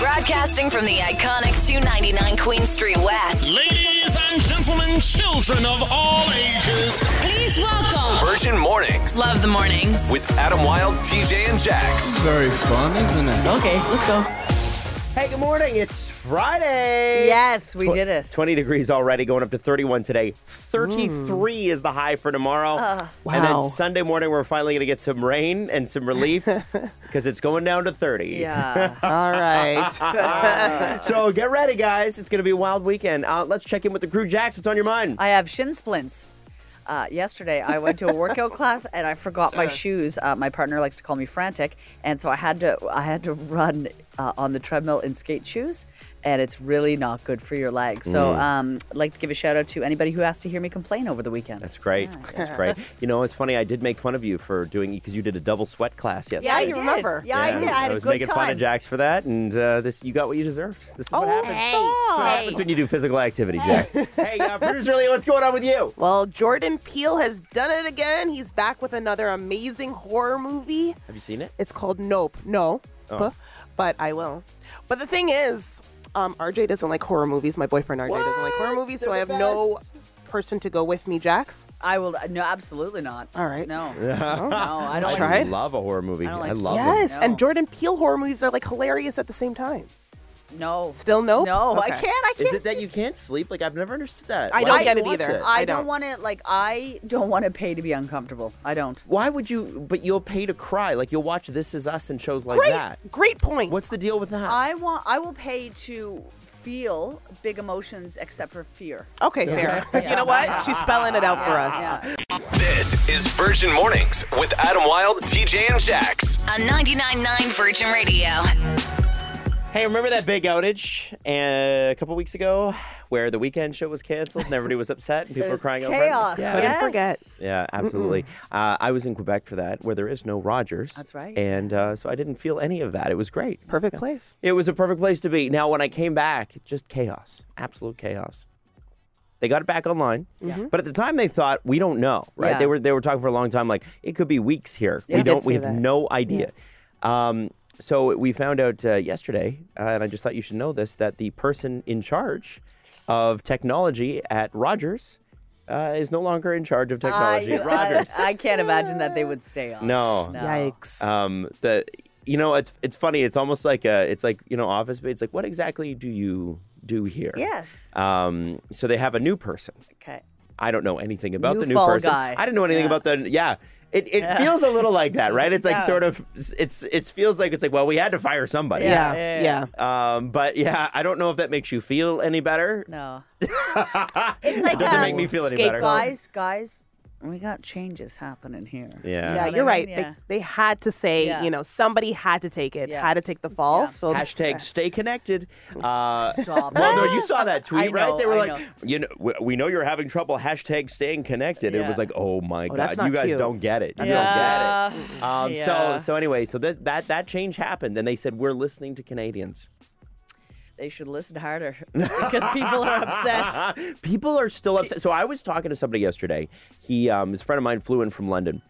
Broadcasting from the iconic 299 Queen Street West. Ladies and gentlemen, children of all ages, Please welcome. Virgin Mornings Love the mornings. with Adam Wilde, TJ, and Jax. Very fun, isn't it? Okay, let's go. Hey, good morning. It's Friday. Yes, we Tw- did it. 20 degrees already, going up to 31 today. 33 is the high for tomorrow. And then wow. Sunday morning, we're finally going to get some rain and some relief because it's going down to 30. Yeah. All right. So get ready, guys. It's going to be a wild weekend. Uh, let's check in with the crew. Jax, what's on your mind? I have shin splints. Uh, yesterday, I went to a workout class and I forgot my shoes. Uh, my partner likes to call me frantic, and so I had to I had to run uh, on the treadmill in skate shoes, and it's really not good for your legs. So, um, I'd like to give a shout out to anybody who asked to hear me complain over the weekend. That's great. That's great. You know, it's funny. I did make fun of you for doing because you did a double sweat class yesterday. yeah, I you remember. Yeah, I did. I had a was good making time. fun of Jax for that, and uh, this you got what you deserved. This is what happens. Hey. That's what happens when you do physical activity, Jax. hey, uh, producer Leo, what's going on with you? Well, Jordan Peele has done it again. He's back with another amazing horror movie. Have you seen it? It's called Nope. No, Oh. Huh? but I will. But the thing is, um, RJ doesn't like horror movies. My boyfriend RJ doesn't like horror movies, so They're I have the no person to go with me, Jax. I will. No, absolutely not. All right. No. no, I don't I like tried. Love a horror movie. I don't I, like- love them. yes, No. and Jordan Peele horror movies are like hilarious at the same time. No. Still nope? No, I can't. I can't. Is it that you can't sleep? Like I've never understood that. I Why don't would get it watch either. I, I don't, don't. want to like. I don't want to pay to be uncomfortable. I don't. Why would you? But you'll pay to cry. Like you'll watch This Is Us and shows like Great, that. great point. What's the deal with that? I want. I will pay to feel big emotions, except for fear. okay, fair. You know what? She's spelling it out for us. Yeah. This is Virgin Mornings with Adam Wilde, TJ, and Jax. On 99.9 Virgin Radio. Hey, remember that big outage uh, a couple weeks ago where the weekend show was canceled and everybody was upset and people were There's crying over it? chaos. Yeah. Couldn't yes. forget. Yeah, absolutely. Uh, I was in Quebec for that, where there is no Rogers. That's right. And uh, so I didn't feel any of that. It was great. Perfect place. It was a perfect place to be. Now, when I came back, just chaos, absolute chaos. They got it back online, yeah. but at the time they thought we don't know, right? Yeah. They were they were talking for a long time, like it could be weeks here. They we don't. We have that. no idea. Um, so we found out uh, yesterday, uh, and I just thought you should know this: that the person in charge of technology at Rogers uh, is no longer in charge of technology I, at Rogers. I, I can't imagine that they would stay on. no, Yikes. um, the you know it's it's funny. It's almost like a it's like you know office. But It's like what exactly do you do here? Yes. Um, so they have a new person. Okay. I don't know anything about New the new fall person. guy. I didn't know anything Yeah. about the yeah. It, it feels a little like that, right? It's like Yeah. sort of it's it feels like it's like well we had to fire somebody. yeah, yeah, yeah. yeah. Um, but yeah, I don't know if that makes you feel any better. No. it's like doesn't uh, make me feel any better. Guys, guys, we got changes happening here. Yeah. Yeah, what you're I right. mean? They, Yeah. they had to say, Yeah. you know, somebody had to take it, Yeah. had to take the fall. Yeah. So Hashtag stay connected. Uh, Stop. well, no, you saw that tweet, I right? They were I like, know. you know, we, we know you're having trouble. Hashtag staying connected. It was like, oh my Oh, god, you guys cute. don't get it. You Yeah. don't get it. Um, Yeah. So, so anyway, so that that that change happened, and they said we're listening to Canadians. They should listen harder because people are upset. People are still upset. So I was talking to somebody yesterday. He, um, his friend of mine, flew in from London,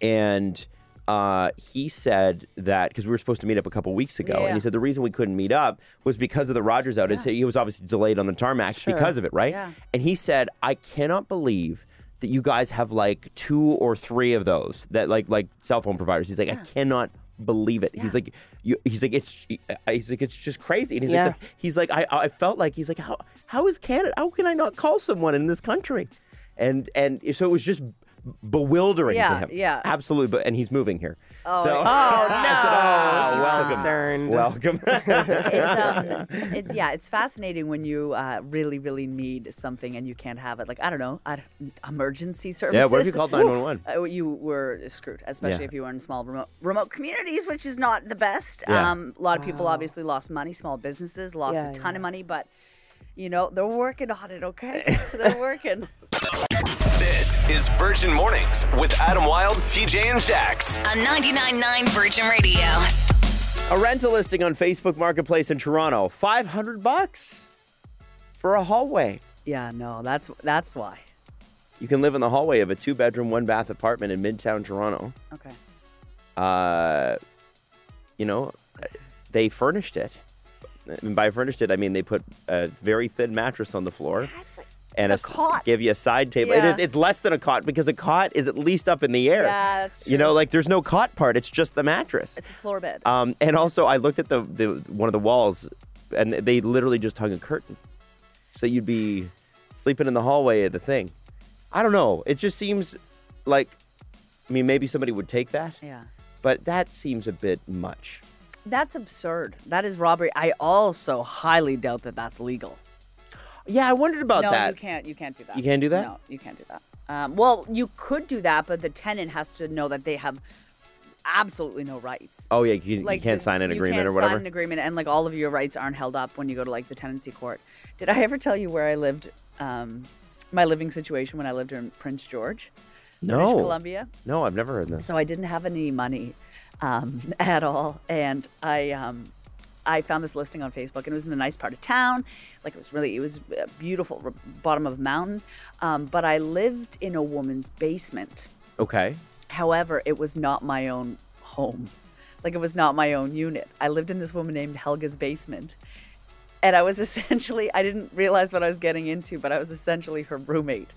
and uh, he said that because we were supposed to meet up a couple weeks ago, Yeah. and he said the reason we couldn't meet up was because of the Rogers outage. He was obviously delayed on the tarmac because of it, right? Yeah. And he said, I cannot believe that you guys have like two or three of those that like like cell phone providers. He's like, I cannot believe it. He's like, you, he's like, it's, uh, he's like, it's just crazy. And he's Yeah. like, the- he's like, I, I felt like he's like, how, how is Canada? How can I not call someone in this country? And and so it was just bewildering to Yeah, him. yeah. absolutely. But and he's moving here. Oh, so, yeah. Oh, no. He's welcome, concerned. welcome. It's, um, it, yeah, it's fascinating when you uh, really, really need something and you can't have it. Like I don't know, I don't- emergency services. yeah, what if you called nine one one? Uh, you were screwed, especially Yeah. if you were in small remote remote communities, which is not the best. Yeah. Um, a lot of people obviously lost money. Small businesses lost Yeah, a ton yeah. of money, but you know they're working on it. Okay, they're working. This is Virgin Mornings with Adam Wilde, TJ, and Jax. On 99.9 Virgin Radio. A rental listing on Facebook Marketplace in Toronto, five hundred bucks for a hallway. Yeah, no, that's that's why. You can live in the hallway of a two-bedroom, one-bath apartment in Midtown Toronto. Okay. Uh, you know, they furnished it. And by furnished it, I mean they put a very thin mattress on the floor. And a cot. give you a side table. It Yeah. is. It's less than a cot because a cot is at least up in the air. Yeah, that's true. You know, like there's no cot part. It's just the mattress. It's a floor bed. Um, and also, I looked at the, the one of the walls, and they literally just hung a curtain, so you'd be sleeping in the hallway of the thing. I don't know. It just seems like, I mean, maybe somebody would take that, yeah. but that seems a bit much. That's absurd. That is robbery. I also highly doubt that that's legal. Yeah, I wondered about no, that. you can't. You can't do that. You can't do that? No, you can't do that. Um, well, you could do that, but the tenant has to know that they have absolutely no rights. Oh yeah, you, you can't the- sign an agreement or whatever. Sign an agreement, and like all of your rights aren't held up when you go to like the tenancy court. Did I ever tell you where I lived? Um, my living situation when I lived in Prince George, British no, Columbia. no, I've never heard that. So I didn't have any money um, at all, and I um, I found this listing on Facebook, and it was in a nice part of town. Like it was really, it was beautiful, bottom of a mountain. Um, but I lived in a woman's basement. Okay. However, it was not my own home. Like it was not my own unit. I lived in this woman named Helga's basement. And I was essentially, I didn't realize what I was getting into, but I was essentially her roommate.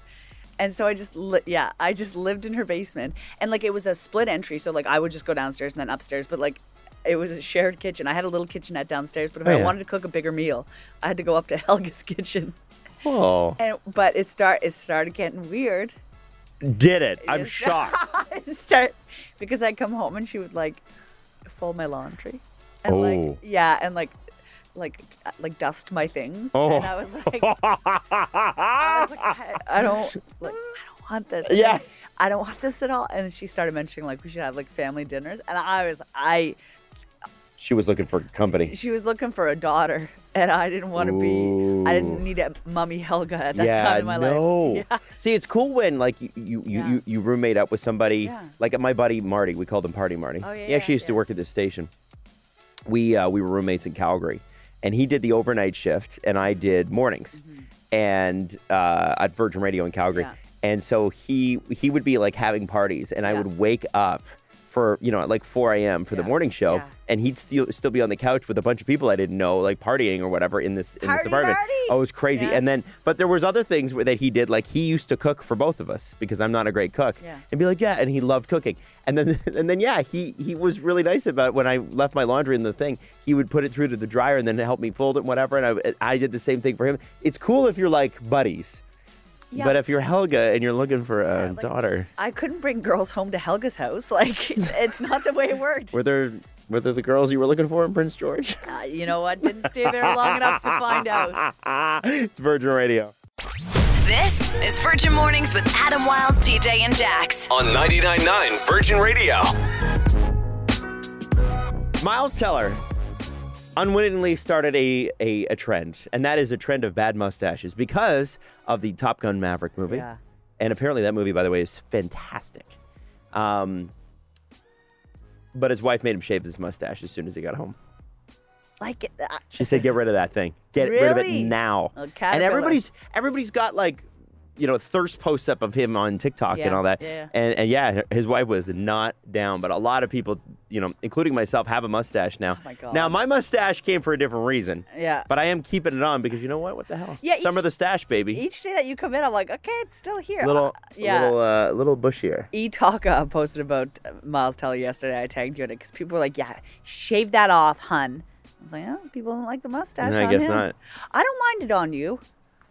And so I just, li- yeah, I just lived in her basement. And like it was a split entry. So like I would just go downstairs and then upstairs. But like it was a shared kitchen. I had a little kitchenette downstairs. But if Oh, I yeah. wanted to cook a bigger meal, I had to go up to Helga's kitchen. Oh, And but it start it started getting weird. did it? I'm Yes. shocked. Start because I'd come home and she would like fold my laundry and Oh. like yeah and like like like dust my things Oh. and I was oh. like I was like I, I don't like I don't want this Yeah. I don't want this at all and she started mentioning like we should have like family dinners and I was I she was looking for company. she was looking for a daughter and I didn't want to be I didn't need a mummy Helga at that yeah, time in my no. life yeah See, it's cool when like you you, you, Yeah. you you roommate up with somebody Yeah. like my buddy Marty. We called him Party Marty. Oh, yeah, he actually used to work at this station. We uh, we were roommates in Calgary, and he did the overnight shift, and I did mornings, and uh, at Virgin Radio in Calgary. Mm-hmm. Yeah. And so he he would be like having parties, and I would wake up for you know at like 4 a.m. for the morning show, Yeah. and he'd still still be on the couch with a bunch of people I didn't know, like partying or whatever in this in this apartment. party! Oh, it was crazy. Yeah. And then, but there was other things that he did. Like he used to cook for both of us because I'm not a great cook. Yeah. And be like, yeah, and he loved cooking. And then, and then, yeah, he he was really nice about when I left my laundry in the thing. He would put it through to the dryer and then help me fold it and whatever. And I I did the same thing for him. It's cool if you're like buddies. Yeah. But if you're Helga and you're looking for a like- daughter, I couldn't bring girls home to Helga's house. Like it's, it's not the way it worked. were there were there the girls you were looking for in Prince George? Uh, you know what? Didn't stay there long enough to find out. it's Virgin Radio. This is Virgin Mornings with Adam Wilde, TJ, and Jax. On 99.9 Virgin Radio. Miles Teller unwittingly started a, a, a trend, and that is a trend of bad mustaches because of the Top Gun Maverick movie. Yeah. And apparently, that movie, by the way, is fantastic. Um, but his wife made him shave his mustache as soon as he got home. Like uh, She said, "Get rid of that thing. Get rid of it now." And everybody's everybody's got like, you know, thirst posts up of him on TikTok and all that. yeah, yeah. And and yeah, his wife was not down, but a lot of people, you know, including myself, have a mustache now. Oh my God. Now my mustache came for a different reason. Yeah. But I am keeping it on because you know what? What the hell? Yeah, Summer each- the stash, baby. each day that you come in, I'm like, okay, it's still here. little, Uh, yeah. little, uh, little bushier. E Taka posted about uh, Miles Teller yesterday. I tagged you in it because people were like, "Yeah, shave that off, hun." I was like, "Oh, people don't like the mustache." I on guess him." not. I don't mind it on you,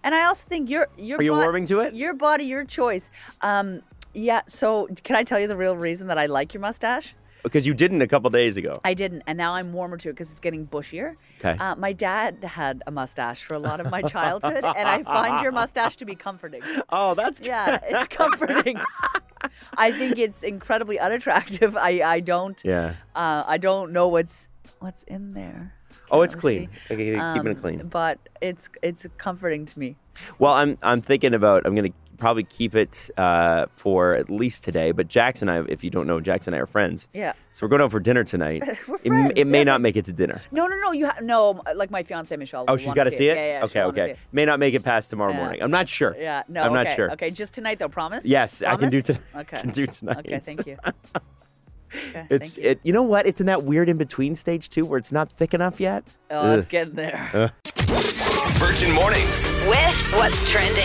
and I also think your your Are you warming to it? Your body, your choice. Um, yeah. So, can I tell you the real reason that I like your mustache? Because you didn't a couple days ago. I didn't, and now I'm warmer to it because it's getting bushier. 'Kay. Uh, my dad had a mustache for a lot of my childhood, and I find your mustache to be comforting. oh, that's Yeah, it's comforting. I think it's incredibly unattractive. I I don't. Yeah. Uh, I don't know what's what's in there. Oh, it's clean. see. Okay, keeping it Um, clean. But it's it's comforting to me. Well, I'm I'm thinking about I'm gonna probably keep it uh, for at least today. But Jax and I, if you don't know, Jax and I are friends. Yeah. So we're going out for dinner tonight. We're it, friends, it may yeah. not make it to dinner. No, no, no. You ha- no. Like my fiance Michelle. Oh, she's got to see it. Yeah, yeah. okay, she'll wanna see okay. it. May not make it past tomorrow Yeah. morning. I'm not sure. Yeah. No. I'm not okay, sure. Okay, just tonight though. Promise. Yes, I can do tonight. Okay. I can do tonight. Okay, thank you. it's you. it. You know what? It's in that weird in between stage too, where it's not thick enough yet. Oh, it's Ugh. getting there. Virgin Mornings. With what's trending.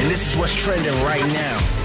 And this is what's trending right now.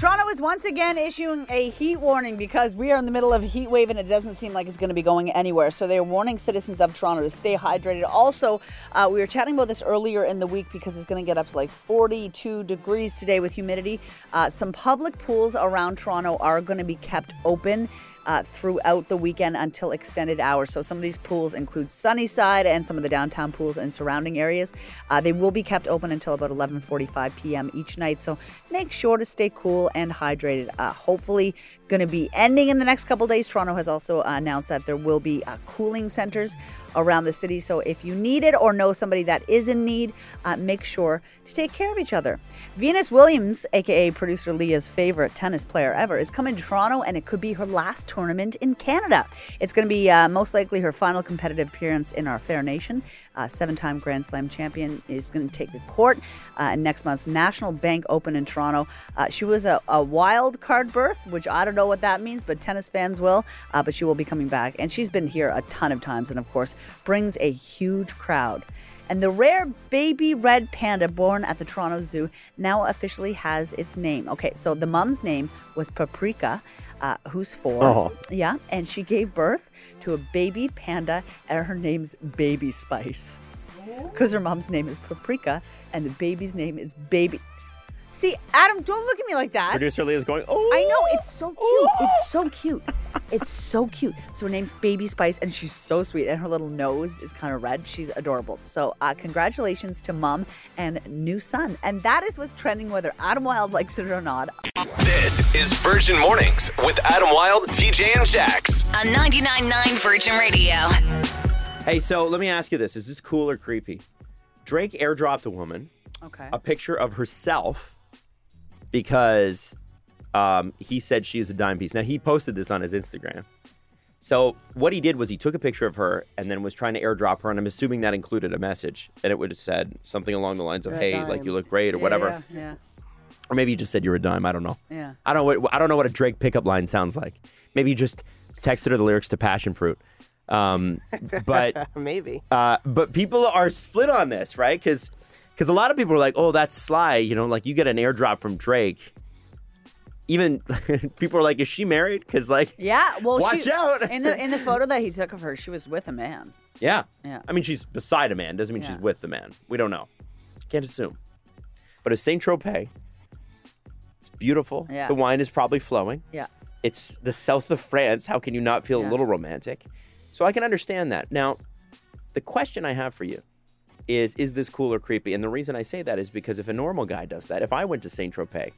Toronto is once again issuing a heat warning because we are in the middle of a heat wave and it doesn't seem like it's going to be going anywhere. So they're warning citizens of Toronto to stay hydrated. Also, uh, we were chatting about this earlier in the week because it's going to get up to like 42 degrees today with humidity. Uh, some public pools around Toronto are going to be kept open. Uh, throughout the weekend until extended hours. So some of these pools include Sunnyside and some of the downtown pools and surrounding areas. Uh, they will be kept open until about 11:45 p.m. each night. So make sure to stay cool and hydrated. Uh, hopefully, going to be ending in the next couple days. Toronto has also announced that there will be uh, cooling centers around the city. So if you need it or know somebody that is in need, uh, make sure to take care of each other. Venus Williams, aka producer Leah's favorite tennis player ever, is coming to Toronto, and it could be her last tournament in Canada. It's going to be uh, most likely her final competitive appearance in our fair nation. Uh, seven-time Grand Slam champion is going to take the court uh, next month's National Bank Open in Toronto. Uh, she was a, a wild card berth, which I don't know what that means, but tennis fans will. Uh, but she will be coming back, and she's been here a ton of times, and of course brings a huge crowd. And the rare baby red panda born at the Toronto Zoo now officially has its name. Okay, so the mom's name was Paprika, uh, who's four. Oh. Yeah, and she gave birth to a baby panda, and her name's Baby Spice. Because her mom's name is Paprika, and the baby's name is Baby. See, Adam, don't look at me like that. Producer Leah's going. Oh, I know it's so cute. It's so cute. It's so cute. So her name's Baby Spice, and she's so sweet. And her little nose is kind of red. She's adorable. So uh, congratulations to mom and new son. And that is what's trending, whether Adam Wilde likes it or not. This is Virgin Mornings with Adam Wilde, TJ, and Jax. On 99.9 Virgin Radio. Hey, so let me ask you this: Is this cool or creepy? Drake airdropped a woman Okay. a picture of herself because um, he said she is a dime piece. Now he posted this on his Instagram. So what he did was he took a picture of her and then was trying to airdrop her, and I'm assuming that included a message, and it would have said something along the lines of "Hey, like you look great" or whatever, Yeah. or maybe he just said you're a dime. I don't know. Yeah. I don't. know what- I don't know what a Drake pickup line sounds like. Maybe he just texted her the lyrics to "Passion Fruit." Um, but Maybe. uh, but people are split on this, right? Because because a lot of people are like, oh, that's sly. You know, like you get an airdrop from Drake. Even people are like, is she married? Because like, Yeah. Well, Watch she, out. in the in the photo that he took of her, she was with a man. yeah, Yeah. I mean, she's beside a man. Doesn't mean she's with the man. We don't know. Can't assume. But it's Saint Tropez. It's beautiful. Yeah. The wine is probably flowing. Yeah. It's the south of France. How can you not feel a little romantic? So I can understand that. Now, the question I have for you is is this cool or creepy? And the reason I say that is because if a normal guy does that, if I went to Saint Tropez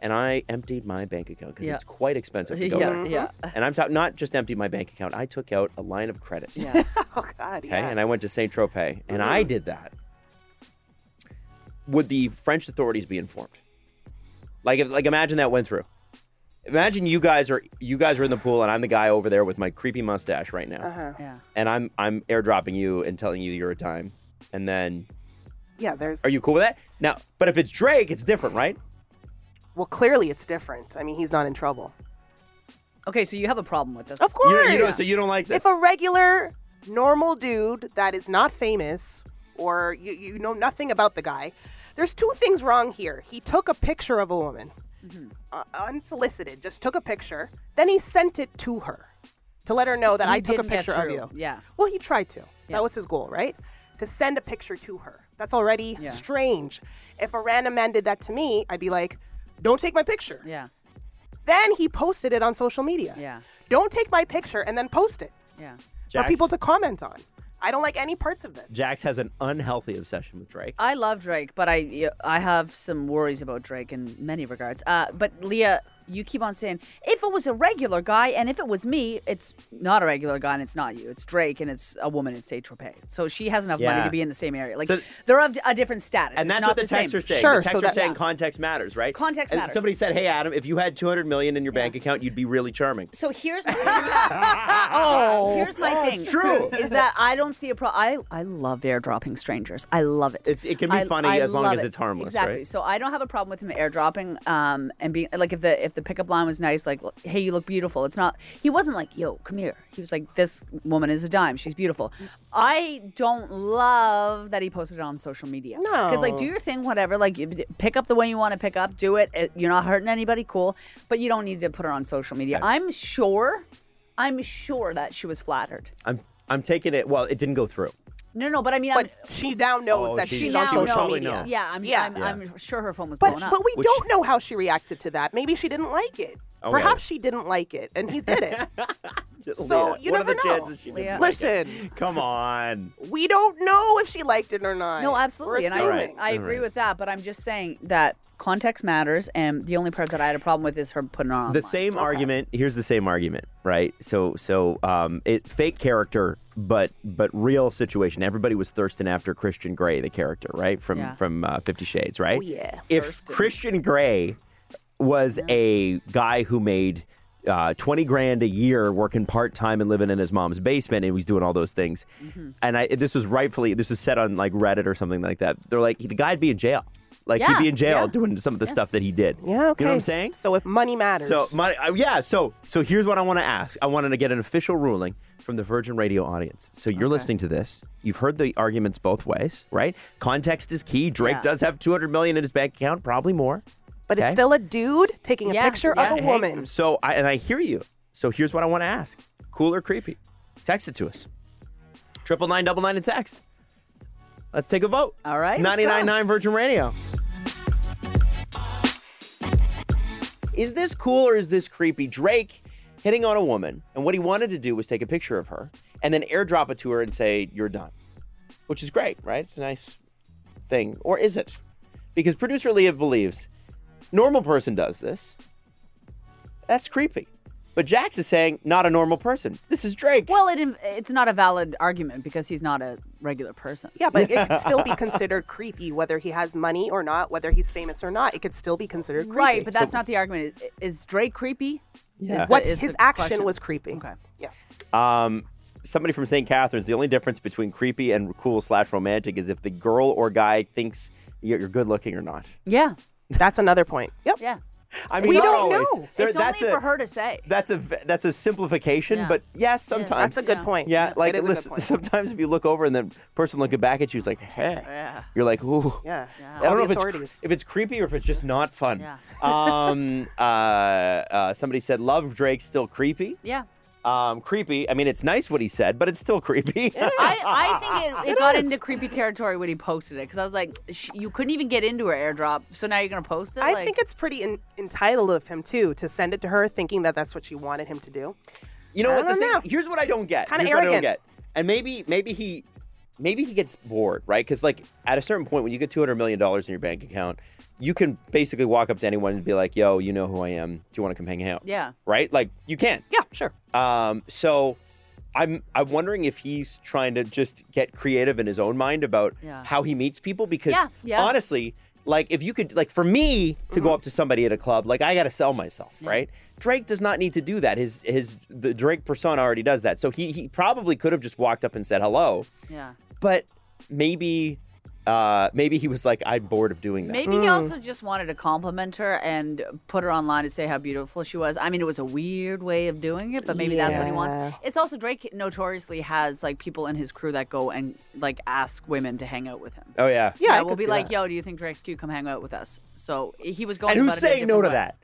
and I emptied my bank account because Yeah. it's quite expensive to go Yeah. there. Yeah. And I'm talking not just emptied my bank account, I took out a line of credit. Yeah. Oh God. Okay, Yeah. and I went to Saint Tropez, and I did that. Would the French authorities be informed? Like, if, like imagine that went through. Imagine you guys are you guys are in the pool, and I'm the guy over there with my creepy mustache right now, Uh-huh. Yeah. and I'm I'm airdropping you and telling you you're a dime, and then yeah. There's. are you cool with that? Now, but if it's Drake, it's different, right? Well, clearly it's different. I mean, he's not in trouble. Okay, so you have a problem with this. Of course. you don't, so you don't like this? If a regular, normal dude that is not famous or you, you know nothing about the guy, there's two things wrong here. He took a picture of a woman, Mm-hmm. uh, unsolicited, just took a picture. Then he sent it to her to let her know that He I took a picture of you. Yeah. Well, he tried to. Yeah. That was his goal, right? To send a picture to her. That's already Yeah. strange. If a random man did that to me, I'd be like, don't take my picture. Yeah. Then he posted it on social media. Yeah. Don't take my picture and then post it Yeah. for people to comment on. I don't like any parts of this. Jax has an unhealthy obsession with Drake. I love Drake, but I I have some worries about Drake in many regards. Uh, but Leah, you keep on saying if it was a regular guy and if it was me, it's not a regular guy and it's not you. It's Drake and it's a woman in Saint Tropez. So she has enough money to be in the same area. Like So- they're of a different status. And It's that's not what the, the same. texts are saying. Sure, the so texts are saying yeah. context matters, right? Context And matters. Somebody said, "Hey, Adam, if you had 200 million in your bank account, you'd be really charming." So here's my, oh, here's here's my thing. true. Is that I don't see a problem. I, I love airdropping strangers. I love it. It's- it can be I- funny I as long love as it. it's harmless, Exactly. right? So I don't have a problem with him airdropping um, and being like if the if the pickup line was nice, like hey you look beautiful. It's not. He wasn't like yo come here. He was like this woman is a dime. She's beautiful. I don't love that he posted it on social media. No, because like do your thing, whatever. Like you- pick up the way you want to pick up. Do it. It- You're not hurting anybody. Cool. But you don't need to put it on social media. I'm sure. I'm sure that she was flattered. I'm I'm taking it. Well, it didn't go through. No, no, but I mean, But I'm, she now knows Oh, that she- she's she on now social probably media. know. Yeah, I'm, Yeah. I'm, I'm sure her phone was But blown up. but we Which- don't know how she reacted to that. Maybe she didn't like it. Oh, Perhaps she didn't like it, and he did it. So, Leah, you what never are the know. chances she didn't Leah. like it? Listen, Come on. we don't know if she liked it or not. no, absolutely, We're and I, assuming. I agree right. with that. But I'm just saying that context matters, and the only part that I had a problem with is her putting it on. The online. same argument. Here's the same argument, right? So so um, it fake character, but but real situation. Everybody was thirsting after Christian Grey, the character, right? From Yeah. from uh, Fifty Shades, right? Oh, yeah. If Thirsting. Christian Grey was a guy who made. Uh, 20 grand a year working part time and living in his mom's basement, and he was doing all those things. Mm-hmm. And I, this was rightfully, this was said on like Reddit or something like that. They're like, the guy'd be in jail. Like, he'd be in jail yeah. doing some of the stuff that he did. yeah, okay. You know what I'm saying? So if money matters, So money, uh, yeah. So so here's what I want to ask. I wanted to get an official ruling from the Virgin Radio audience. So you're listening to this. You've heard the arguments both ways, right? Context is key. Drake Yeah. does have 200 million in his bank account, probably more. But okay. it's still a dude taking a picture yeah. of a Hey, woman. So I and I hear you. So here's what I want to ask: cool or creepy? Text it to us. Triple nine double nine and text. Let's take a vote. All right, It's let's 99.9 Virgin Radio. Is this cool or is this creepy? Drake hitting on a woman, and what he wanted to do was take a picture of her and then airdrop it to her and say, You're done. Which is great, right? It's a nice thing. Or is it? Because producer Leah believes normal person does this. That's creepy. But Jax is saying, not a normal person. This is Drake. Well, it it's not a valid argument because he's not a regular person. Yeah, but it could still be considered creepy whether he has money or not, whether he's famous or not. It could still be considered creepy. Right, but that's not the argument. Is, is Drake creepy? Yeah. Is what the- is his action question. was creepy. Okay. Yeah. Um, somebody from St. Catharines, the only difference between creepy and cool slash romantic is if the girl or guy thinks you're you're good looking or not. Yeah, That's another point. Yep. yeah. I mean, We don't always. know. There- it's that's only a, for her to say. That's a v- that's a simplification, Yeah. but yes, sometimes That's a good Yeah. point. Yeah, like it is a good listen, point. sometimes if you look over and the person looking back at you is like, "Hey," Yeah. you're like, "Ooh." Yeah. I don't All know if it's, if it's creepy or if it's just not fun. Yeah. um, uh, uh, somebody said, "Love Drake still creepy." Yeah. Um, creepy. I mean, it's nice what he said, but it's still creepy. I, I think it, it, got into creepy territory when he posted it because I was like, sh- you couldn't even get into her airdrop, so now you're gonna post it. I like, think it's pretty in, entitled of him too to send it to her, thinking that that's what she wanted him to do. You know I what? The don't thing, know. here's what I don't get. Kinda Here's what I don't arrogant. get. And maybe, maybe he, maybe he gets bored, right? Because like at a certain point, when you get two hundred million dollars in your bank account, you can basically walk up to anyone and be like, "Yo, you know who I am. Do you want to come hang out?" Yeah. Right? Like you can. Yeah, sure. Um, so I'm I'm wondering if he's trying to just get creative in his own mind about Yeah. how he meets people because Yeah, yeah. honestly, like if you could like for me to go up to somebody at a club, like I got to sell myself, right? Drake does not need to do that. His his the Drake persona already does that. So he he probably could have just walked up and said hello, yeah. But maybe uh maybe he was like I'm bored of doing that. Maybe he also just wanted to compliment her and put her online to say how beautiful she was. I mean, it was a weird way of doing it, but maybe that's what he wants. It's also Drake notoriously has like people in his crew that go and like ask women to hang out with him. Oh yeah. Yeah, I we'll could be see like, that. "Yo, do you think Drake's cute? Come hang out with us." So he was going. And who's about it in a saying no different to way. that?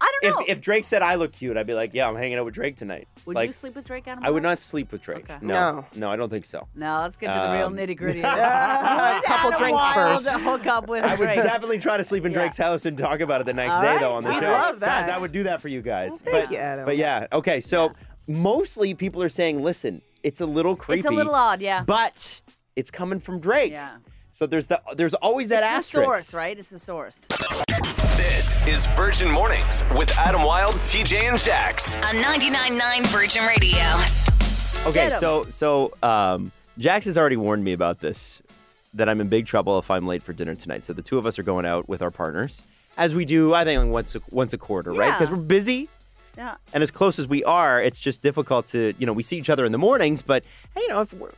I don't know. If, if Drake said I look cute, I'd be like, yeah, I'm hanging out with Drake tonight. would like, you sleep with Drake? Adam I would not sleep with Drake. Okay. No, No. no, I don't think so. No, let's get to the real Um, nitty gritty. a couple drinks first. Hook up with I would Drake. definitely try to sleep in Yeah. Drake's house and talk about it the next All day, right. though, on the We'd show. love Guys, that. I would do that for you guys. thank but, you, Adam. but yeah, okay. So mostly people are saying, listen, it's a little creepy. It's a little odd, yeah. But it's coming from Drake. Yeah. So there's the there's always that the asterisk. source, right? It's the source. This is Virgin Mornings with Adam Wilde, TJ, and Jax. On 99.9 Virgin Radio. Okay, so so um, Jax has already warned me about this that I'm in big trouble if I'm late for dinner tonight. So the two of us are going out with our partners, as we do. I think once a, once a quarter, right? Because we're busy. Yeah. And as close as we are, it's just difficult to, you know, we see each other in the mornings, but hey, you know, if we're,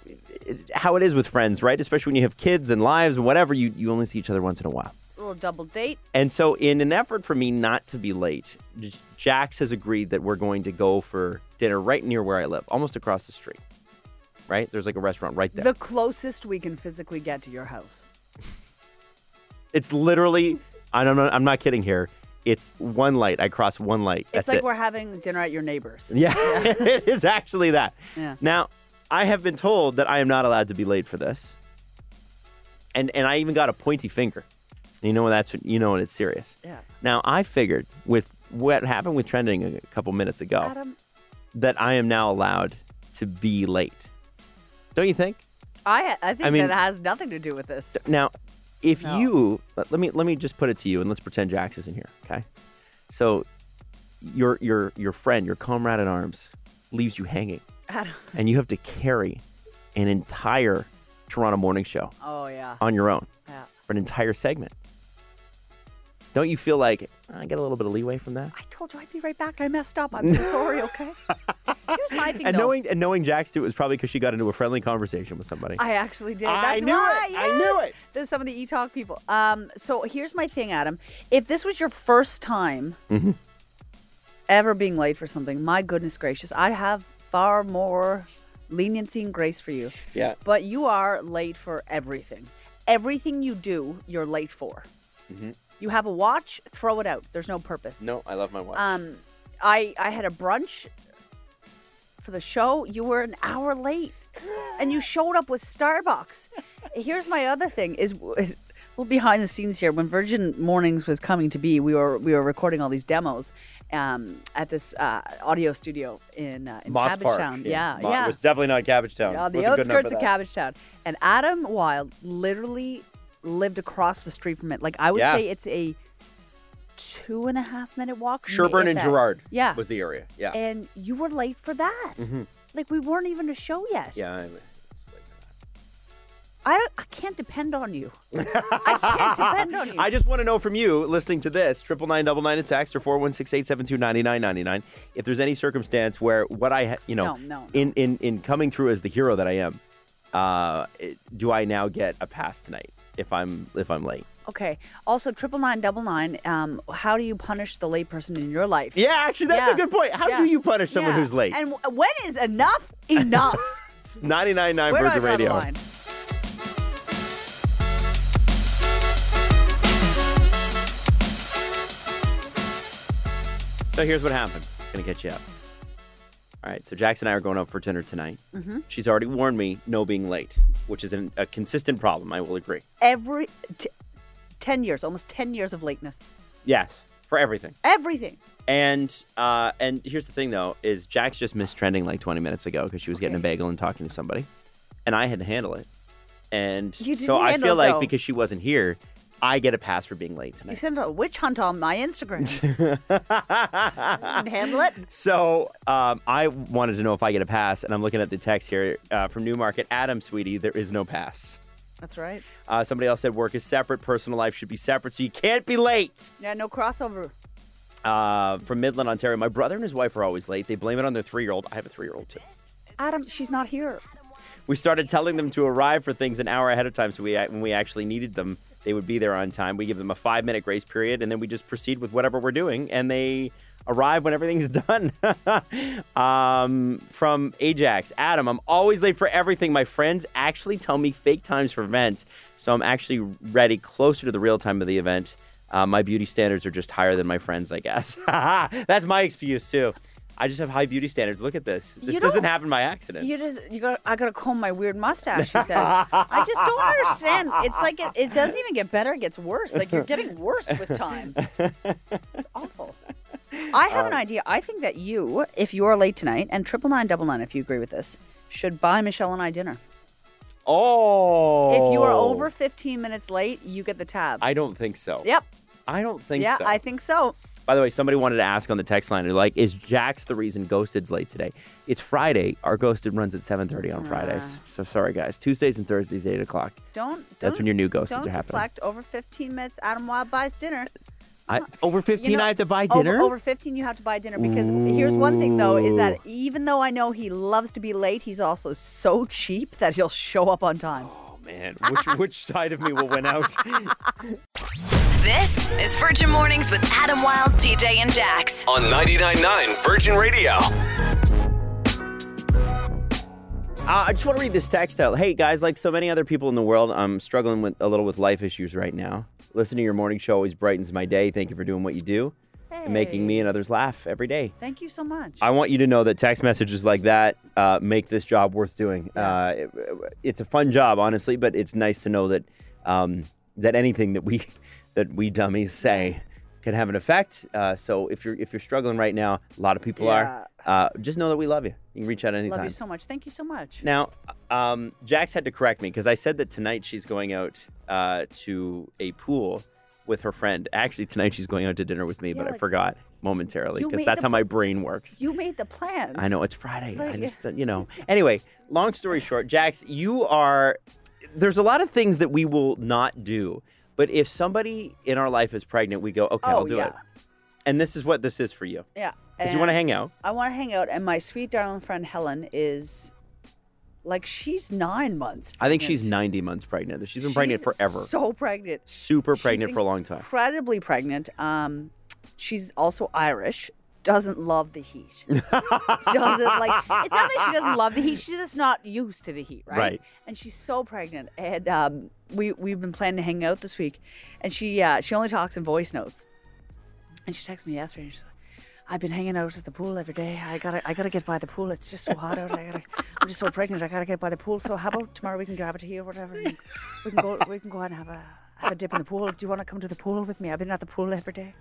it, how it is with friends, right? Especially when you have kids and lives and whatever, you, you only see each other once in a while. Little double date. And so, in an effort for me not to be late, Jax has agreed that we're going to go for dinner right near where I live, almost across the street. Right? There's like a restaurant right there. The closest we can physically get to your house. it's literally, I don't know, I'm not kidding here. It's one light. I cross one light. It's That's like it. we're having dinner at your neighbor's. Yeah, it is actually that. Yeah. Now, I have been told that I am not allowed to be late for this, and and I even got a pointy finger. You know when that's you know when it's serious. Yeah. Now I figured with what happened with trending a couple minutes ago Adam, that I am now allowed to be late. Don't you think? I I think I mean- that has nothing to do with this. Now, if No. you let, let me let me just put it to you, and let's pretend Jax is in here. Okay, so your your your friend, your comrade in arms, leaves you hanging, Adam. and you have to carry an entire Toronto morning show Oh yeah. on your own Yeah. for an entire segment. Don't you feel like I get a little bit of leeway from that? I told you I'd be right back. I messed up. I'm so sorry. Okay. Here's my thing. And though. knowing and knowing Jax too, it was probably because she got into a friendly conversation with somebody. I actually did. I That's knew why. it. I knew yes. it. There's some of the e-talk people. Um, so here's my thing, Adam. If this was your first time Mm-hmm. ever being late for something, my goodness gracious, I have far more leniency and grace for you. Yeah. But you are late for everything. Everything you do, you're late for. You have a watch, throw it out. There's no purpose. No, I love my watch. Um, I I had a brunch for the show. You were an hour late, and you showed up with Starbucks. Here's my other thing: is, is well behind the scenes here. When Virgin Mornings was coming to be, we were we were recording all these demos um, at this uh, audio studio in uh, in Moss Park. Cabbagetown. Yeah, Mo- yeah. It was definitely not cabbage town on the Wasn't good enough outskirts of that. Cabbagetown. And Adam Wilde literally lived across the street from it. Like I would Yeah. say, it's a two and a half minute walk. Sherbourne if and that. Gerrard. Yeah, was the area. Yeah. and you were late for that. Like we weren't even a show yet. yeah. I'm- I I can't depend on you. I can't depend on you. I just want to know from you, listening to this, triple nine double nine in text or four one six eight seven two ninety nine ninety nine. If there's any circumstance where what I, ha- you know, No, no, no. in in in coming through as the hero that I am, uh, it- do I now get a pass tonight if I'm if I'm late? okay. Also, triple nine double nine. Um, how do you punish the late person in your life? Yeah, actually, that's Yeah. a good point. How Yeah. do you punish someone Yeah. who's late? And w- when is enough enough? Ninety nine nine Where do I Virgin draw the Radio. line? So here's what happened. Gonna get you up. All right. So Jackson and I are going out for dinner tonight. Mm-hmm. She's already warned me no being late, which is an, a consistent problem. I will agree. Every t- ten years, almost ten years of lateness. Yes, for everything. Everything. And uh, and here's the thing though, is Jax just missed trending like 20 minutes ago because she was getting a bagel and talking to somebody, and I had to handle it. And so I feel it, like though. because she wasn't here, I get a pass for being late tonight. You sent a witch hunt on my Instagram. it. So um, I wanted to know if I get a pass, and I'm looking at the text here uh, from Newmarket. Adam, sweetie, there is no pass. That's right. Uh, somebody else said work is separate, personal life should be separate, so you can't be late. Yeah, no crossover. Uh, from Midland, Ontario, my brother and his wife are always late. They blame it on their three-year-old. I have a three-year-old too. Adam, she's not here. We started telling them to arrive for things an hour ahead of time, so we when we actually needed them, they would be there on time. We give them a five-minute grace period, and then we just proceed with whatever we're doing, and they arrive when everything's done. um, from Ajax, Adam, I'm always late for everything. My friends actually tell me fake times for events, so I'm actually ready closer to the real time of the event. Uh, my beauty standards are just higher than my friends, I guess. That's my excuse too. I just have high beauty standards. Look at this. This doesn't happen by accident. You just you got I gotta comb my weird mustache, she says. I just don't understand. It's like it, it doesn't even get better, it gets worse. Like you're getting worse with time. It's awful. I have Um, an idea. I think that you, if you are late tonight, and triple nine double nine, if you agree with this, should buy Michelle and I dinner. Oh. If you are over 15 minutes late, you get the tab. I don't think so. yep. I don't think Yeah, so. I think so. By the way, somebody wanted to ask on the text line, they're like, is Jax the reason Ghosted's late today? It's Friday. Our Ghosted runs at 7.30 on Fridays. Ah. So sorry, guys. Tuesdays and Thursdays, 8 o'clock. Don't, don't That's when your new Ghosteds don't are happening. deflect over 15 minutes. Adam Wilde buys dinner. I, over 15, You know, I have to buy over- dinner? Over, 15, you have to buy dinner because here's one thing though is that even though I know he loves to be late, he's also so cheap that he'll show up on time. oh, man. Which, which side of me will win out? This is Virgin Mornings with Adam Wilde, TJ, and Jax. On 99.9 Virgin Radio. Uh, I just want to read this text out. Hey guys, like so many other people in the world, I'm struggling with a little with life issues right now. Listening to your morning show always brightens my day. Thank you for doing what you do and making me and others laugh every day. Thank you so much. I want you to know that text messages like that uh, make this job worth doing. Uh, it- it's a fun job, honestly, but it's nice to know that um, that anything that we that we dummies say can have an effect. Uh, so if you're if you're struggling right now, a lot of people are. Uh, just know that we love you. You can reach out anytime. Love you so much. Thank you so much. Now, um, Jax had to correct me because I said that tonight she's going out uh, to a pool with her friend. Actually, tonight she's going out to dinner with me, but I forgot momentarily because that's how my brain works. You made the plans. I know it's Friday. I just, you know. Anyway, long story short, Jax, you are. There's a lot of things that we will not do, but if somebody in our life is pregnant, we go, okay, I'll Oh, do yeah. it. And this is what this is for you. Yeah. Because you want to hang out. I want to hang out, and my sweet darling friend Helen is like she's nine months. I think she's 90 months pregnant. She's been pregnant forever. So pregnant. Super She's pregnant for a long time. Incredibly pregnant. Um, she's also Irish. Doesn't love the heat. doesn't like. It's not that she doesn't love the heat. She's just not used to the heat, right? Right. And she's so pregnant. And um, we we've been planning to hang out this week, and she uh, she only talks in voice notes. And she texted me yesterday. And she's like, I've been hanging out at the pool every day. I gotta, I gotta get by the pool. It's just so hot out. I gotta, I'm just so pregnant. I gotta get by the pool. So how about tomorrow we can grab a tea or whatever. And we can go, we can go out and have a, have a dip in the pool. Do you want to come to the pool with me? I've been at the pool every day.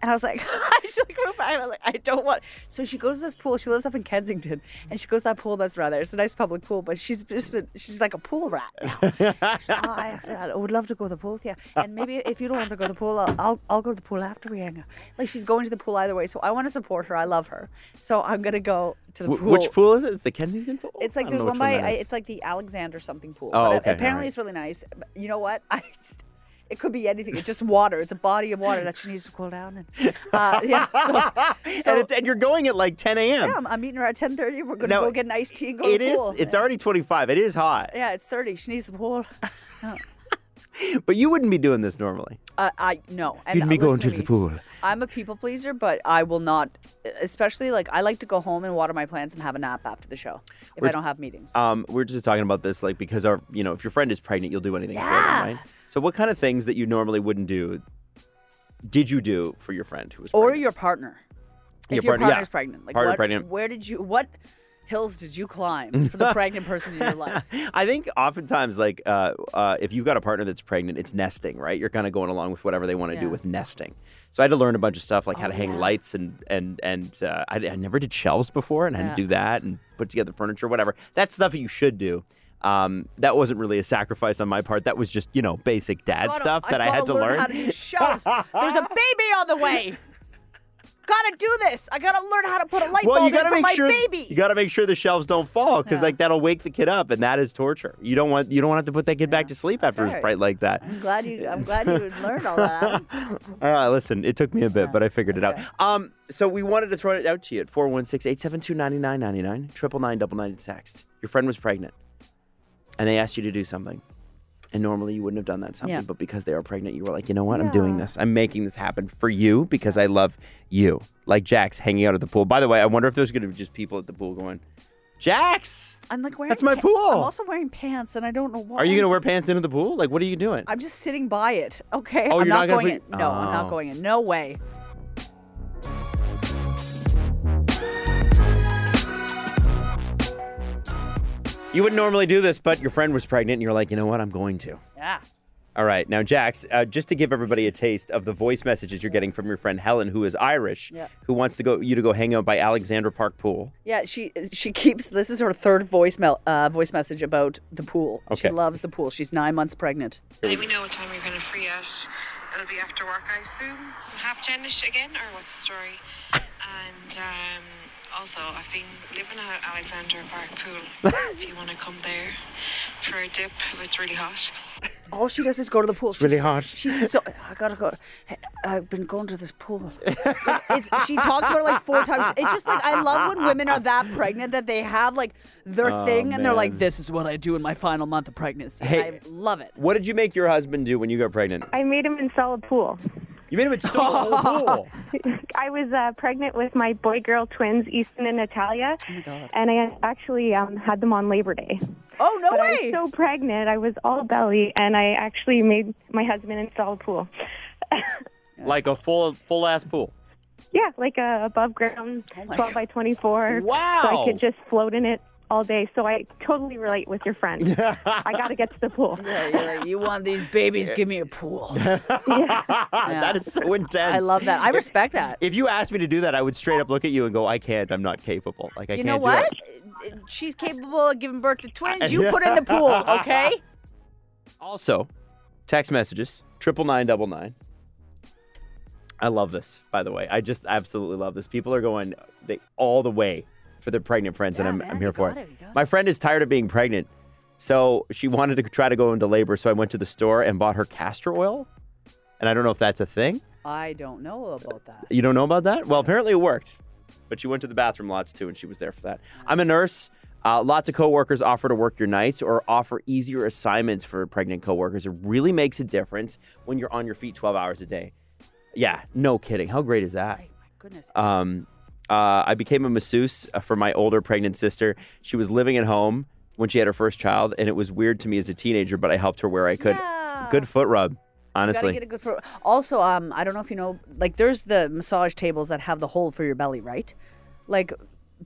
And I was like, I just like wrote back. And I was like, I don't want. So she goes to this pool. She lives up in Kensington, and she goes to that pool that's around there. It's a nice public pool, but she's just been, she's like a pool rat. Oh, I, I would love to go to the pool with you. And maybe if you don't want to go to the pool, I'll, I'll, I'll go to the pool after we hang out. Like she's going to the pool either way. So I want to support her. I love her. So I'm going to go to the Wh- pool. Which pool is it? It's the Kensington pool? It's like there's one by, I, it's like the Alexander something pool. Oh, but okay, apparently alright. it's really nice. But you know what? I it could be anything. It's just water. It's a body of water that she needs to cool down. And uh, yeah, so, and, so it's, and you're going at like 10 a.m. yeah, I'm, I'm meeting her at 10:30. and We're gonna go get an iced tea and go It to the is. pool. It's yeah. already 25. It is hot. Yeah, it's 30. She needs the pool. But you wouldn't be doing this normally. Uh, I no. And You'd be uh, going listen to the pool. I'm a people pleaser, but I will not. Especially like I like to go home and water my plants and have a nap after the show if We're I t- don't have meetings. Um, we're just talking about this, like because our, you know, if your friend is pregnant, you'll do anything for them, right? So, what kind of things that you normally wouldn't do, did you do for your friend who was or pregnant? your partner. Your if your partner, yeah. partner's pregnant, like Partner what, pregnant. where did you what hills did you climb for the pregnant person in your life? I think oftentimes, like, uh, uh, if you've got a partner that's pregnant, it's nesting, right? You're kind of going along with whatever they want to do with nesting. So I had to learn a bunch of stuff, like how Oh, to hang yeah. lights and and and uh, I, I never did shelves before, and I had to do that and put together furniture, whatever. That's stuff that you should do. Um, that wasn't really a sacrifice on my part. That was just you know basic dad Gotta- stuff that I, had gotta to learn. learn. How to do shelves. There's a baby on the way. Gotta do this. I gotta learn how to put a light well, bulb you gotta in for make my sure baby. you gotta make sure the shelves don't fall because Yeah. like that'll wake the kid up, and that is torture. You don't want you don't want to have to put that kid back to sleep That's after right. fright like that. I'm glad you. I'm glad you learned all that. All right, listen, it took me a bit, but I figured it out. Um, so we wanted to throw it out to you at 416-872-9999, triple nine double nine text. Your friend was pregnant, and they asked you to do something. And normally you wouldn't have done that something, Yeah. but because they were pregnant, you were like, you know what? I'm doing this. I'm making this happen for you because I love you. Like Jax hanging out at the pool. By the way, I wonder if there's going to be just people at the pool going, Jax, I'm like wearing. That's my pool. I'm also wearing pants, and I don't know why. are you going to wear pants into the pool? Like, what are you doing? I'm just sitting by it. Okay. Oh, I'm you're not not, gonna going put- in. No, I'm Oh. not going in. No way. You wouldn't normally do this, but your friend was pregnant, and you're like, you know what? I'm going to. Yeah. All right. Now, Jax, uh, just to give everybody a taste of the voice messages you're getting from your friend Helen, who is Irish, Yeah. who wants to go you to go hang out by Alexandra Park Pool. Yeah, she she keeps this is her third voicemail uh, voice message about the pool. Okay. She loves the pool. She's nine months pregnant. Let me know what time you're going to free us. It'll be after work, I assume. Half tenish again, or what's the story? And um, also, I've been living at Alexandra Park Pool. if you want to come there for a dip, it's really hot. all she does is go to the pool. It's really hot. She's so. I gotta go. I've been going to this pool. Like, she talks about it like four times. It's just like I love when women are that pregnant that they have like their oh, thing and they're like, Oh, "This is what I do in my final month of pregnancy." Hey. I love it. What did you make your husband do when you got pregnant? I made him install a pool. You made him install a whole pool. I was uh, pregnant with my boy girl twins, Easton and Natalia, God. and I actually um, had them on Labor Day. Oh no But I way! was so pregnant, I was all belly, and I actually made my husband install a pool. Like a full full ass pool. yeah, like a above ground, my 12 by 24. Wow. So I could just float in it all day. So I totally relate with your friend. I got to get to the pool. Yeah, you're like, you want these babies? Give me a pool. that is so intense. I love that. I respect that. If you asked me to do that, I would straight up look at you and go, "I can't. I'm not capable. Like I You can't You know what? it." She's capable of giving birth to twins. You put her in the pool, okay? Also, text messages triple nine double nine. I love this, by the way. I just absolutely love this. People are going they all the way for their pregnant friends, and I'm, man, I'm here for it. it, My friend is tired of being pregnant, so she wanted to try to go into labor. So I went to the store and bought her castor oil, and I don't know if that's a thing. I don't know about that. You don't know about that? Well, apparently it worked. But she went to the bathroom lots too, and she was there for that. I'm a nurse. Uh, lots of coworkers offer to work your nights or offer easier assignments for pregnant coworkers. It really makes a difference when you're on your feet 12 hours a day. Yeah, no kidding. How great is that? My goodness. Um, uh, I became a masseuse uh, for my older pregnant sister. She was living at home when she had her first child, and it was weird to me as a teenager, but I helped her where I could. Yeah. Good foot rub, Gotta honestly. get a good. Also, um, I don't know if you know, like, there's the massage tables that have the hole for your belly, right? Like,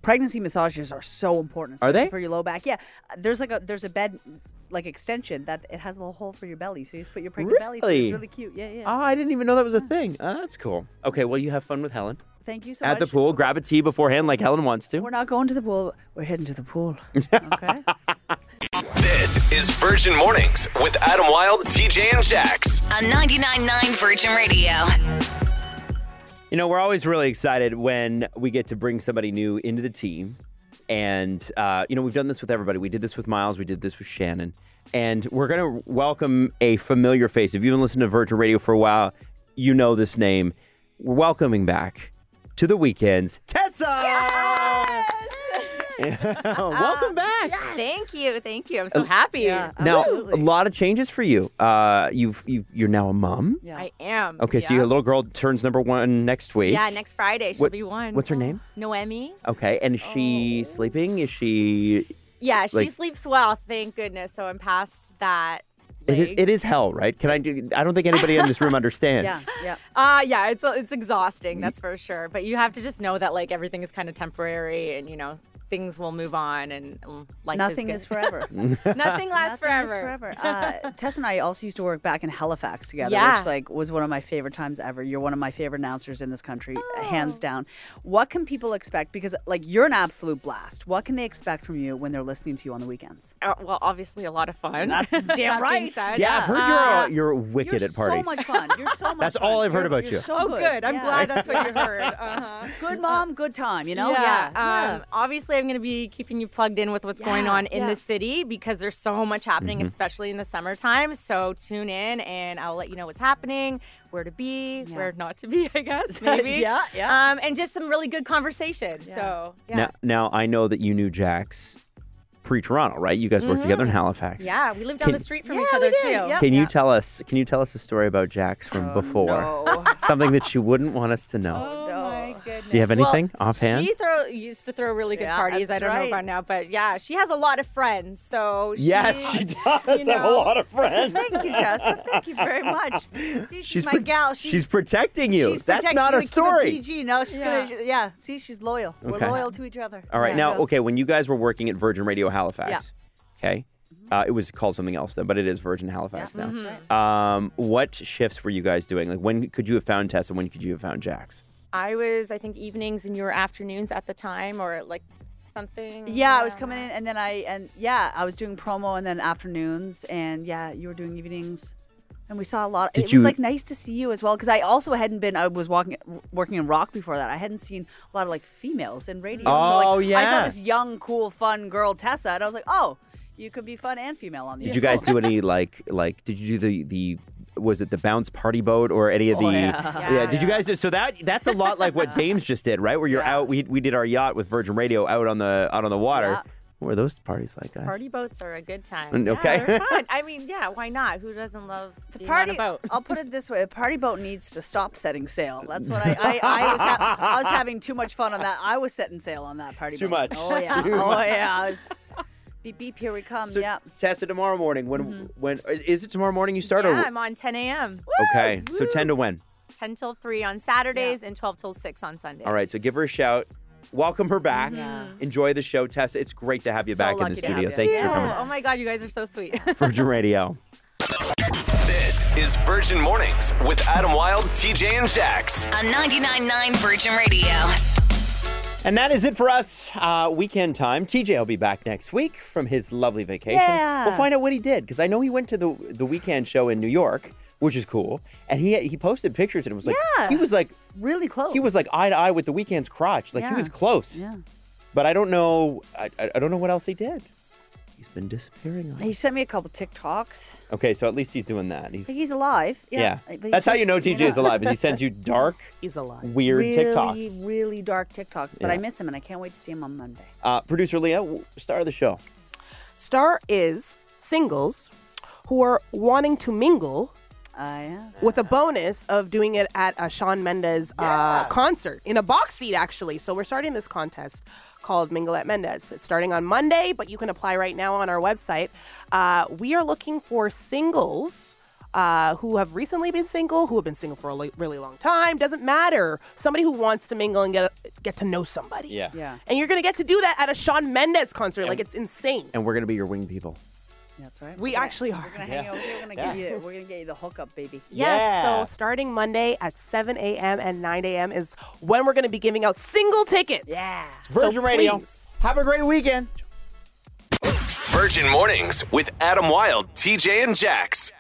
pregnancy massages are so important. Are they? for your low back? Yeah, there's like a there's a bed like extension that it has a little hole for your belly, so you just put your pregnant belly. through. Really? It's really cute. Yeah, yeah. Oh, I didn't even know that was a thing. Oh, that's cool. Okay, well, you have fun with Helen Thank you so at much. At the pool. Grab a tea beforehand, like Helen wants to. We're not going to the pool. We're heading to the pool. Okay. This is Virgin Mornings with Adam Wilde, TJ, and Jax. On 99.9 Virgin Radio. You know, we're always really excited when we get to bring somebody new into the team. And, uh, you know, we've done this with everybody. We did this with Miles, we did this with Shannon. And we're going to welcome a familiar face. If you've been listening to Virgin Radio for a while, you know this name. We're welcoming back to the weekends, Tessa! Welcome back. Thank you, thank you. I'm so happy. Yeah. Now, Absolutely. a lot of changes for you. Uh, you've, you you're now a mom. Yeah. I am. Okay, so your little girl turns number one next week. Yeah, next Friday she'll What- be one. What's her name? Noemi. Okay, and is Oh. she sleeping? Is she? Yeah, she Like- sleeps well, thank goodness. So I'm past that. It is, it is hell, right? Can I do? I don't think anybody in this room understands. Yeah, yeah. Uh yeah, it's it's exhausting, that's for sure. But you have to just know that like everything is kind of temporary, and you know things will move on, and life Nothing is, is forever. Nothing lasts Nothing is forever. forever. Uh, Tess and I also used to work back in Halifax together, Yeah. which like was one of my favorite times ever. You're one of my favorite announcers in this country, hands Oh. down. What can people expect? Because like you're an absolute blast. What can they expect from you when they're listening to you on the weekends? Uh, well, obviously a lot of fun. That's damn That right. said. Yeah, I've heard Uh, you're uh, you're wicked You're at parties. so much fun. You're so much. That's fun. all I've heard You're- about you're you. So Oh, good. good. I'm Yeah. glad that's what you heard. Uh-huh. Good mom, good time. You know. yeah. Yeah. Um, Obviously, I'm going to be keeping you plugged in with what's going on in yeah. the city because there's so much happening, Mm-hmm. especially in the summertime. So tune in, and I'll let you know what's happening, where to be, Yeah. where not to be. I guess maybe. Yeah, yeah. Um, and just some really good conversation. So yeah. Now, now I know that you knew Jax pre-Toronto, right? You guys worked together in Halifax. Mm-hmm. yeah, we lived down Can- the street from Yeah, each other too. Yep. Can you Yeah. tell us? Can you tell us a story about Jax from before? No. Something that you wouldn't want us to know. Oh my goodness. Do you have Well, anything offhand? She throw used to throw really good Yeah, parties. I don't know about now, but yeah, she has a lot of friends. So yes, she does have a lot of friends. Thank you, Tessa. Thank you very much. See, she's, my pro- gal. she's protecting you. She's That's protect- not a she's gonna keep it story. PG. No, she's Yeah. gonna. Yeah. See, she's loyal. Okay. We're loyal to each other. All right, Yeah. now, Yeah. okay, when you guys were working at Virgin Radio Halifax, okay, uh, it was called something else then, but it is Virgin Halifax Yeah, now. that's Um, what shifts were you guys doing? Like, when could you have found Tessa? When could you have found Jax? I was, I think, evenings and your afternoons at the time, or like something. Yeah, I was coming in, and then I and yeah, I was doing promo, and then afternoons, and yeah, you were doing evenings, and we saw a lot. Did it you- was like nice to see you as well, because I also hadn't been. I was walking, working in rock before that. I hadn't seen a lot of like females in radio. so, like, Oh, I saw this young, cool, fun girl Tessa, and I was like, oh. You could be fun and female on the. Did you guys do any like like? Did you do the the? Was it the bounce party boat or any of the? Oh, yeah. Yeah, Did you guys so that that's a lot like what Dames just did, right? Where you're Yeah. out. We we did our yacht with Virgin Radio out on the out on the water. Yeah. What were those parties like, guys? Party boats are a good time. Mm, Yeah, okay. they're fun. I mean, yeah, why not? Who doesn't love The party. on a boat? I'll put it this way: a party boat needs to stop setting sail. That's what I. I, I was. Ha- I was having too much fun on that. I was setting sail on that party boat. Too boat. much. Oh yeah. Too oh yeah. I was, beep beep. Here we come. So yeah. Tessa, tomorrow morning. When when is it tomorrow morning you start? Mm-hmm. yeah, or I'm on 10 a.m. okay, so ten to when? 10 till 3 on Saturdays and 12 till 6 on Sundays. All right, so give her a shout. Welcome her back. Enjoy the show, Tessa. It's great to have you So back in the lucky to studio. you. Thanks Ew. for coming. Oh my God, you guys are so sweet. Virgin Radio. This is Virgin Mornings with Adam Wilde, TJ, and Jax. On 99.9 Virgin Radio. And that is it for us. Uh, weekend time. TJ will be back next week from his lovely vacation. Yeah. We'll find out what he did because I know he went to the the Weeknd show in New York, which is cool. And he he posted pictures and it was like Yeah. he was like Really close. he was like eye to eye with the Weeknd's crotch. Like he was close. Yeah. But I don't know. I I don't know what else he did. He's been disappearing. He sent me a couple TikToks. Okay, so at least he's doing that. He's he's alive. Yeah. yeah. but he's That's how you know TJ is alive. Is he sends you dark, He's alive. weird really, TikToks. really dark TikToks. But Yeah. I miss him, and I can't wait to see him on Monday. Uh, Producer Leah, star of the show. Star is singles who are wanting to mingle I yeah. with a bonus of doing it at a Shawn Mendes uh, concert in a box seat, actually. So we're starting this contest called Mingle at Mendes. It's starting on Monday, but you can apply right now on our website. Uh, we are looking for singles. Uh, who have recently been single, who have been single for a li- really long time, doesn't matter. Somebody who wants to mingle and get get to know somebody. Yeah. Yeah. And you're gonna get to do that at a Shawn Mendes concert. Like it's insane. And we're gonna be your wing people. That's right. We We're gonna- actually are. We're gonna hang out you. We're gonna get you. We're gonna get you the hookup, baby. Yes. Yeah. So starting Monday at 7 a.m. and 9 a.m. is when we're going to be giving out single tickets. Yeah. So Virgin Radio. please. Have a great weekend. Virgin Mornings with Adam Wilde, TJ, and Jax.